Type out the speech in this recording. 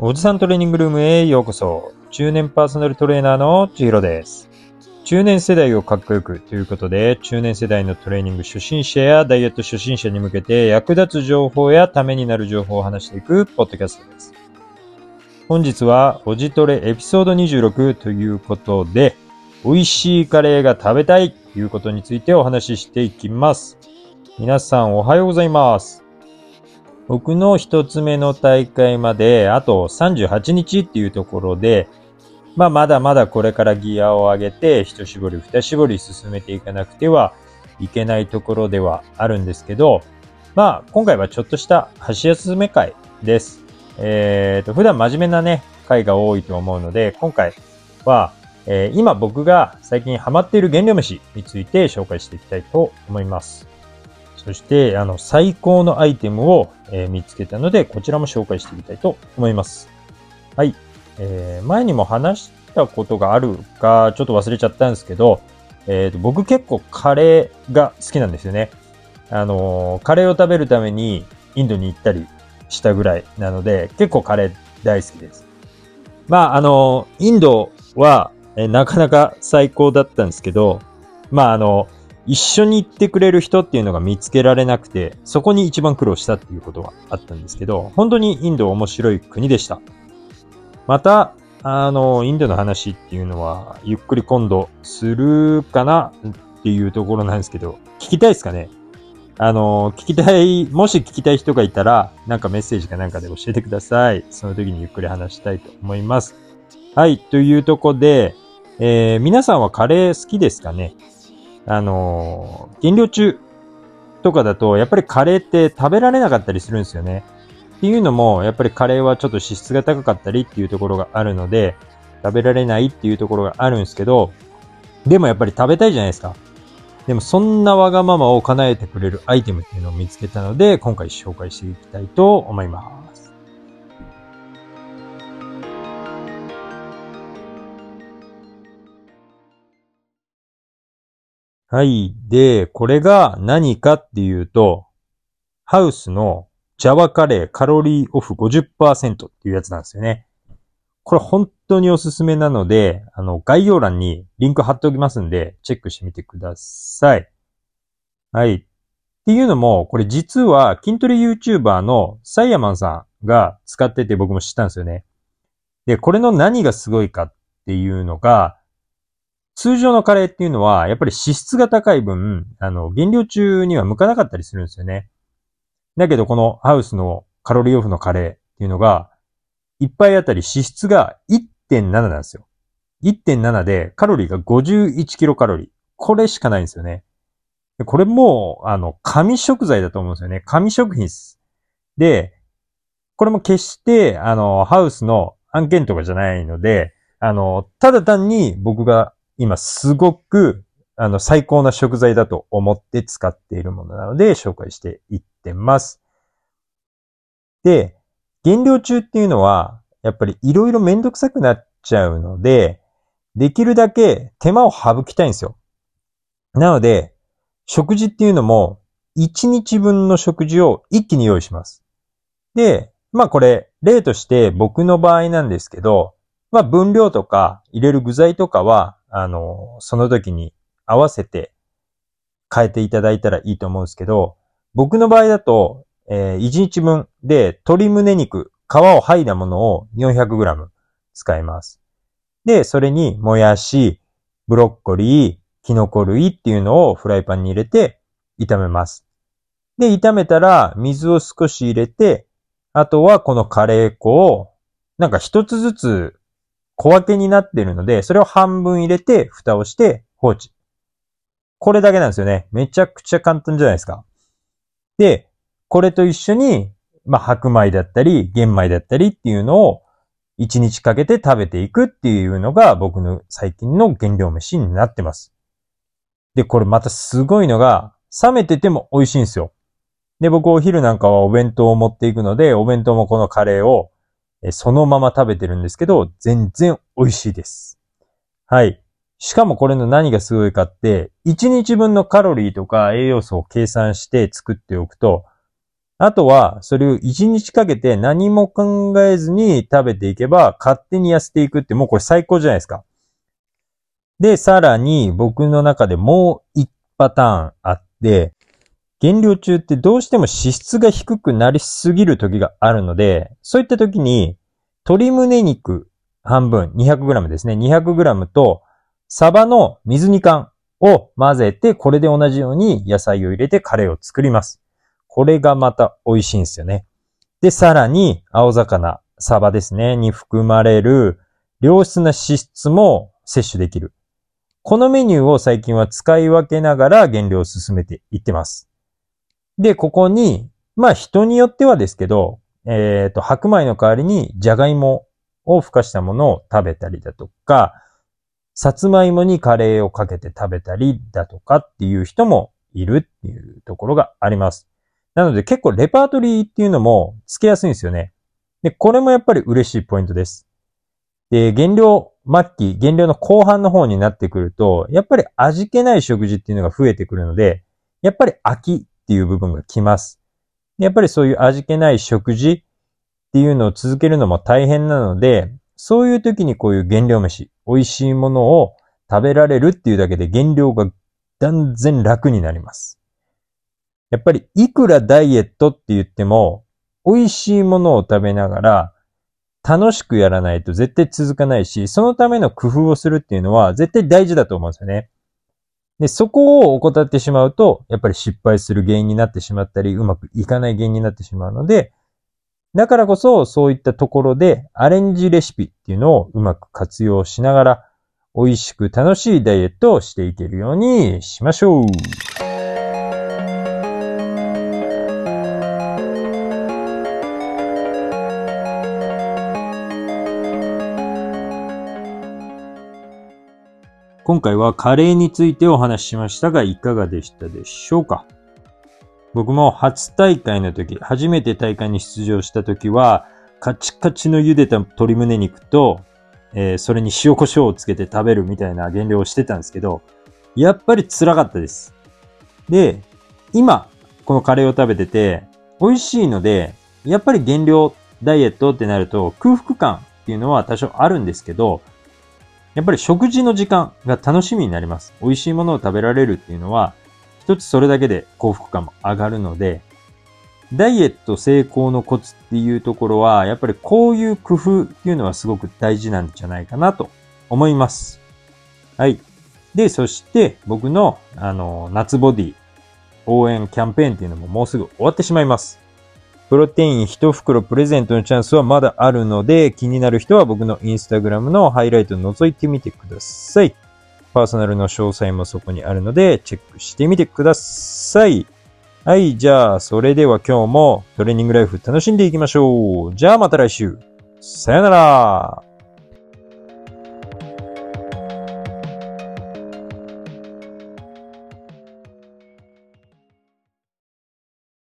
おじさんトレーニングルームへようこそ。中年パーソナルトレーナーの千尋です。中年世代をかっこよくということで、中年世代のトレーニング初心者やダイエット初心者に向けて役立つ情報やためになる情報を話していくポッドキャストです。本日はおじトレエピソード26ということで、美味しいカレーが食べたいということについてお話ししていきます。皆さんおはようございます。僕の一つ目の大会まであと38日っていうところで、まあまだまだこれからギアを上げて一絞り二絞り進めていかなくてはいけないところではあるんですけど、まあ今回はちょっとした箸休め会です。えっ、ー、と、普段真面目なね、会が多いと思うので、今回は、えー、今僕が最近ハマっている原料飯について紹介していきたいと思います。そして、あの、最高のアイテムを、えー、見つけたので、こちらも紹介していきたいと思います。はい。えー、前にも話したことがあるか、ちょっと忘れちゃったんですけど、えーと、僕結構カレーが好きなんですよね。あのー、カレーを食べるためにインドに行ったりしたぐらいなので、結構カレー大好きです。まあ、あのー、インドは、えなかなか最高だったんですけど、まあ、あの、一緒に行ってくれる人っていうのが見つけられなくて、そこに一番苦労したっていうことがあったんですけど、本当にインド面白い国でした。また、あの、インドの話っていうのは、ゆっくり今度するかなっていうところなんですけど、聞きたいですかね？あの、聞きたい、もし聞きたい人がいたら、なんかメッセージかなんかで教えてください。その時にゆっくり話したいと思います。はい、というとこで、えー、皆さんはカレー好きですかね？あのー、減量中とかだと、やっぱりカレーって食べられなかったりするんですよね。っていうのも、やっぱりカレーはちょっと脂質が高かったりっていうところがあるので、食べられないっていうところがあるんですけど、でもやっぱり食べたいじゃないですか。でもそんなわがままを叶えてくれるアイテムっていうのを見つけたので、今回紹介していきたいと思います。はい。で、これが何かっていうと、ハウスのジャワカレーカロリーオフ50%っていうやつなんですよね。これ本当におすすめなので、あの、概要欄にリンク貼っておきますんで、チェックしてみてください。はい。っていうのも、これ実は筋トレ YouTuber のサイヤマンさんが使ってて僕も知ったんですよね。で、これの何がすごいかっていうのが、通常のカレーっていうのは、やっぱり脂質が高い分、あの、減量中には向かなかったりするんですよね。だけど、このハウスのカロリーオフのカレーっていうのが、一杯あたり脂質が1.7なんですよ。1.7でカロリーが51キロカロリー。これしかないんですよね。これも、あの、紙食材だと思うんですよね。紙食品です。で、これも決して、あの、ハウスの案件とかじゃないので、あの、ただ単に僕が今すごく、あの、最高な食材だと思って使っているものなので、紹介していってます。で、減量中っていうのは、やっぱりいろいろめんどくさくなっちゃうので、できるだけ手間を省きたいんですよ。なので、食事っていうのも、1日分の食事を一気に用意します。で、まあこれ、例として僕の場合なんですけど、まあ分量とか入れる具材とかは、あの、その時に合わせて変えていただいたらいいと思うんですけど、僕の場合だと、えー、1日分で鶏胸肉、皮を剥いだものを 400g 使います。で、それにもやし、ブロッコリー、キノコ類っていうのをフライパンに入れて炒めます。で、炒めたら水を少し入れて、あとはこのカレー粉をなんか一つずつ小分けになってるので、それを半分入れて、蓋をして放置。これだけなんですよね。めちゃくちゃ簡単じゃないですか。で、これと一緒に、まあ、白米だったり、玄米だったりっていうのを1日かけて食べていくっていうのが僕の最近の原料飯になってます。で、これまたすごいのが、冷めてても美味しいんですよ。で、僕お昼なんかはお弁当を持っていくので、お弁当もこのカレーをそのまま食べてるんですけど、全然美味しいです。はい。しかもこれの何がすごいかって、1日分のカロリーとか栄養素を計算して作っておくと、あとは、それを1日かけて何も考えずに食べていけば、勝手に痩せていくってもうこれ最高じゃないですか。で、さらに僕の中でもう1パターンあって、減量中ってどうしても脂質が低くなりすぎる時があるので、そういった時に鶏胸肉半分 200g ですね。200g とサバの水煮缶を混ぜて、これで同じように野菜を入れてカレーを作ります。これがまた美味しいんですよね。で、さらに青魚、サバですね、に含まれる良質な脂質も摂取できる。このメニューを最近は使い分けながら減量を進めていってます。で、ここに、まあ人によってはですけど、えっ、ー、と、白米の代わりにじゃがいもをふかしたものを食べたりだとか、さつまいもにカレーをかけて食べたりだとかっていう人もいるっていうところがあります。なので結構レパートリーっていうのもつけやすいんですよね。で、これもやっぱり嬉しいポイントです。で、減量末期、減量の後半の方になってくると、やっぱり味気ない食事っていうのが増えてくるので、やっぱり飽きっていう部分が来ます。やっぱりそういう味気ない食事っていうのを続けるのも大変なので、そういう時にこういう減量飯、美味しいものを食べられるっていうだけで減量が断然楽になります。やっぱりいくらダイエットって言っても、美味しいものを食べながら楽しくやらないと絶対続かないし、そのための工夫をするっていうのは絶対大事だと思うんですよね。で、そこを怠ってしまうと、やっぱり失敗する原因になってしまったり、うまくいかない原因になってしまうので、だからこそ、そういったところで、アレンジレシピっていうのをうまく活用しながら、美味しく楽しいダイエットをしていけるようにしましょう。今回はカレーについてお話ししましたが、いかがでしたでしょうか？僕も初大会の時、初めて大会に出場した時は、カチカチの茹でた鶏胸肉と、えー、それに塩コショウをつけて食べるみたいな減量をしてたんですけど、やっぱり辛かったです。で、今、このカレーを食べてて、美味しいので、やっぱり減量ダイエットってなると空腹感っていうのは多少あるんですけど、やっぱり食事の時間が楽しみになります。美味しいものを食べられるっていうのは、一つそれだけで幸福感も上がるので、ダイエット成功のコツっていうところは、やっぱりこういう工夫っていうのはすごく大事なんじゃないかなと思います。はい。で、そして僕の、あの、夏ボディ応援キャンペーンっていうのももうすぐ終わってしまいます。プロテイン1袋プレゼントのチャンスはまだあるので、気になる人は僕のインスタグラムのハイライトを覗いてみてください。パーソナルの詳細もそこにあるので、チェックしてみてください。はい、じゃあ、それでは今日もトレーニングライフ楽しんでいきましょう。じゃあまた来週。さよなら。